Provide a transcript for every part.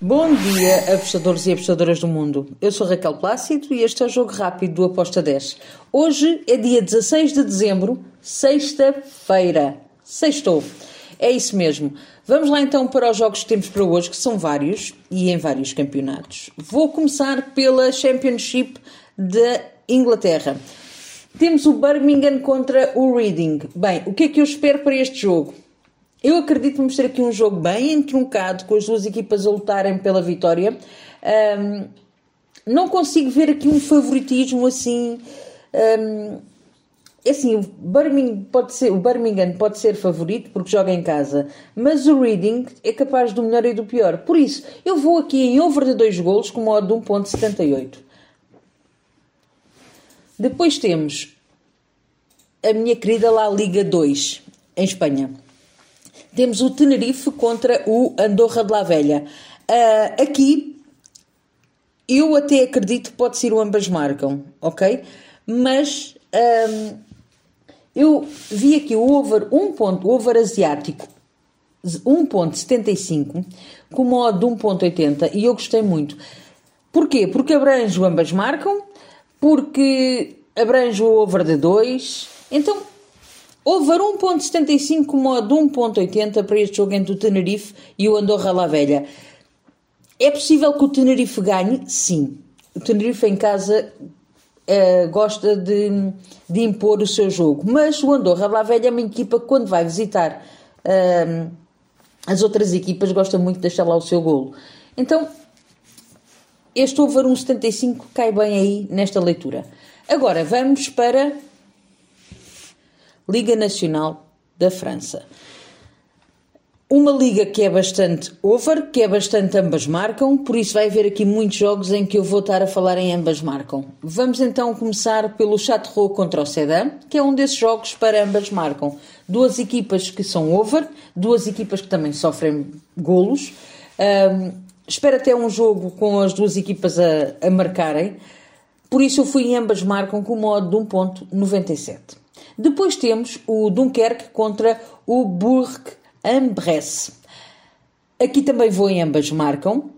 Bom dia, apostadores e apostadoras do mundo. Eu sou Raquel Plácido e este é o Jogo Rápido do Aposta 10. Hoje é dia 16 de dezembro, sexta-feira. Sextou. É isso mesmo. Vamos lá então para os jogos que temos para hoje, que são vários e em vários campeonatos. Vou começar pela Championship da Inglaterra. Temos o Birmingham contra o Reading. Bem, o que é que eu espero para este jogo? Eu acredito vamos ter aqui um jogo bem entroncado, com as duas equipas a lutarem pela vitória. Um, não consigo ver aqui um favoritismo assim. Um, é assim, o Birmingham, pode ser, o Birmingham pode ser favorito porque joga em casa, mas o Reading é capaz do melhor e do pior. Por isso, eu vou aqui em over de 2 golos com modo de 1.78. Depois temos a minha querida La Liga 2, em Espanha temos o Tenerife contra o Andorra de la Velha. Uh, aqui, eu até acredito que pode ser o ambas marcam, ok? Mas um, eu vi aqui o over 1 ponto, o over asiático 1.75 com modo de 1.80 e eu gostei muito. Porquê? Porque abrange o ambas marcam, porque abrange o over de 2. Então Over 1.75 modo 1.80 para este jogo entre o Tenerife e o Andorra La Velha. É possível que o Tenerife ganhe? Sim. O Tenerife em casa uh, gosta de, de, impor o seu jogo, mas o Andorra La Velha é uma equipa que quando vai visitar uh, as outras equipas gosta muito de deixar lá o seu golo. Então, este over 1.75 cai bem aí nesta leitura. Agora vamos para Liga Nacional da França. Uma liga que é bastante over, que é bastante ambas marcam, por isso vai haver aqui muitos jogos em que eu vou estar a falar em ambas marcam. Vamos então começar pelo Châteauroux contra o Sedan, que é um desses jogos para ambas marcam. Duas equipas que são over, duas equipas que também sofrem golos. Um, espero até um jogo com as duas equipas a, a marcarem, por isso eu fui em ambas marcam com o modo de 1.97. Depois temos o Dunkerque contra o Bourg-en-Bresse. Aqui também vou em ambas marcam.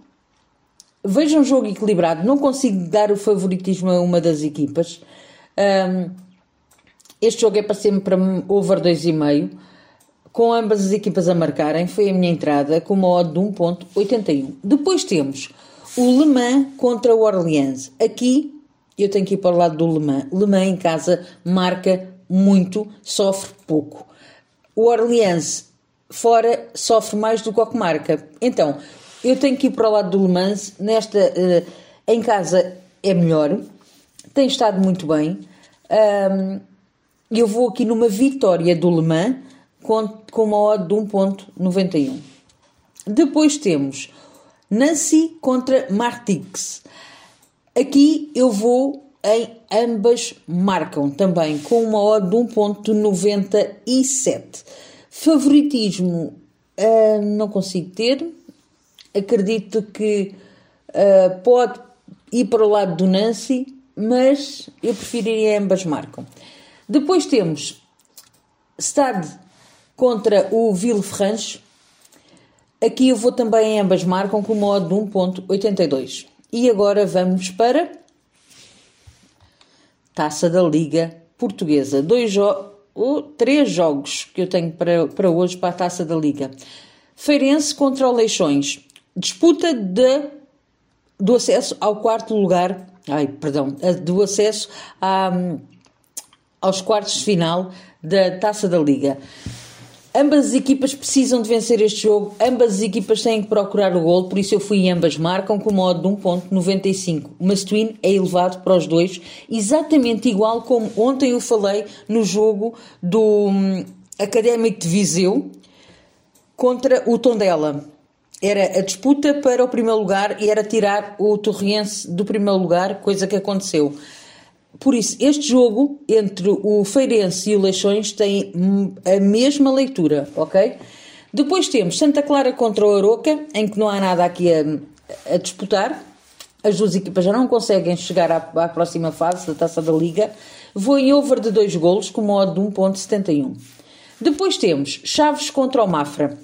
Veja um jogo equilibrado, não consigo dar o favoritismo a uma das equipas. Um, este jogo é para sempre para over 2,5, com ambas as equipas a marcarem. Foi a minha entrada com uma odd de 1.81. Depois temos o Le Mans contra o Orleans. Aqui eu tenho que ir para o lado do Le Mans. Le Mans em casa marca muito, sofre pouco. O Orleans fora sofre mais do que o que marca. Então, eu tenho que ir para o lado do Le Mans. Nesta, uh, em casa é melhor, tem estado muito bem. Um, eu vou aqui numa vitória do Le Mans com, com uma odd de 1.91. Depois temos Nancy contra Martix. Aqui eu vou em ambas marcam também com uma odd de 1.97. Favoritismo uh, não consigo ter. Acredito que uh, pode ir para o lado do Nancy, mas eu preferiria ambas marcam. Depois temos Stade contra o Villefranche. Aqui eu vou também em ambas marcam com uma odd de 1.82. E agora vamos para Taça da Liga Portuguesa. Dois jo três jogos que eu tenho para, para hoje para a Taça da Liga. Feirense contra o Leixões. Disputa de, do acesso ao quarto lugar. Ai, perdão. Do acesso a, aos quartos de final da Taça da Liga. Ambas as equipas precisam de vencer este jogo, ambas as equipas têm que procurar o gol, por isso eu fui em ambas marcam com modo de 1.95. O must-win é elevado para os dois, exatamente igual como ontem eu falei no jogo do um, Académico de Viseu contra o Tondela. Era a disputa para o primeiro lugar e era tirar o Torriense do primeiro lugar, coisa que aconteceu. Por isso, este jogo entre o Feirense e o Leixões tem a mesma leitura, ok? Depois temos Santa Clara contra o Aroca, em que não há nada aqui a, a disputar. As duas equipas já não conseguem chegar à, à, próxima fase da Taça da Liga. Vou em over de dois golos com modo de 1.71. Depois temos Chaves contra o Mafra.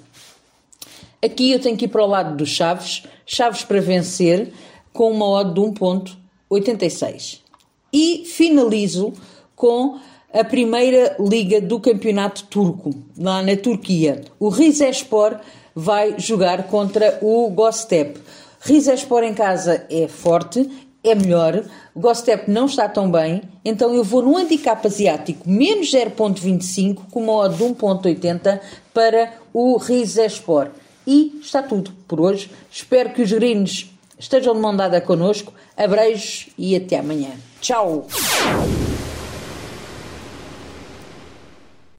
Aqui eu tenho que ir para o lado dos Chaves. Chaves para vencer com uma odd de 1.86. E finalizo com a primeira liga do campeonato turco, lá na Turquia. O Rizespor vai jogar contra o Gostep. Rizespor em casa é forte, é melhor, o Gostep não está tão bem, então eu vou no handicap asiático menos 0.25 com uma odd de 1.80 para o Rizespor. E está tudo por hoje. Espero que os greens estejam de mão dada connosco. Abreijos e até amanhã. Tchau!